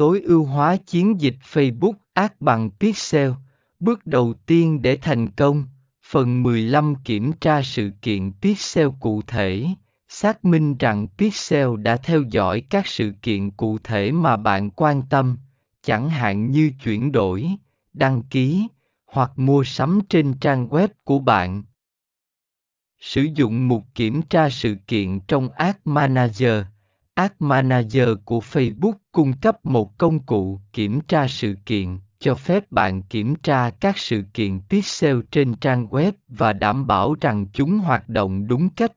tối ưu hóa chiến dịch Facebook Ads bằng Pixel. Bước đầu tiên để thành công, phần 15 kiểm tra sự kiện Pixel cụ thể, xác minh rằng Pixel đã theo dõi các sự kiện cụ thể mà bạn quan tâm, chẳng hạn như chuyển đổi, đăng ký hoặc mua sắm trên trang web của bạn. Sử dụng mục kiểm tra sự kiện trong Ad Manager. Ad Manager của Facebook cung cấp một công cụ kiểm tra sự kiện, cho phép bạn kiểm tra các sự kiện pixel trên trang web và đảm bảo rằng chúng hoạt động đúng cách